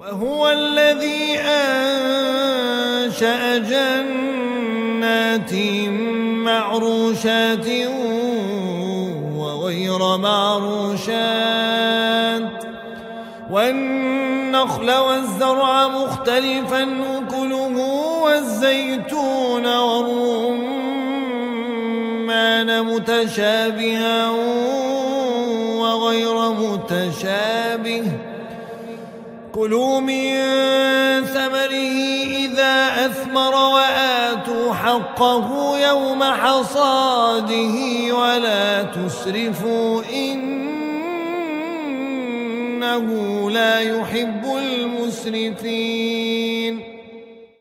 وهو الذي أنشأ جنات معروشات وغير معروشات والنخل والزرع مختلفا أكله والزيتون والرمان متشابها وغير متشابه. كلوا من ثمره إذا أثمر وآتوا حقه يوم حصاده ولا تسرفوا إنه لا يحب المسرفين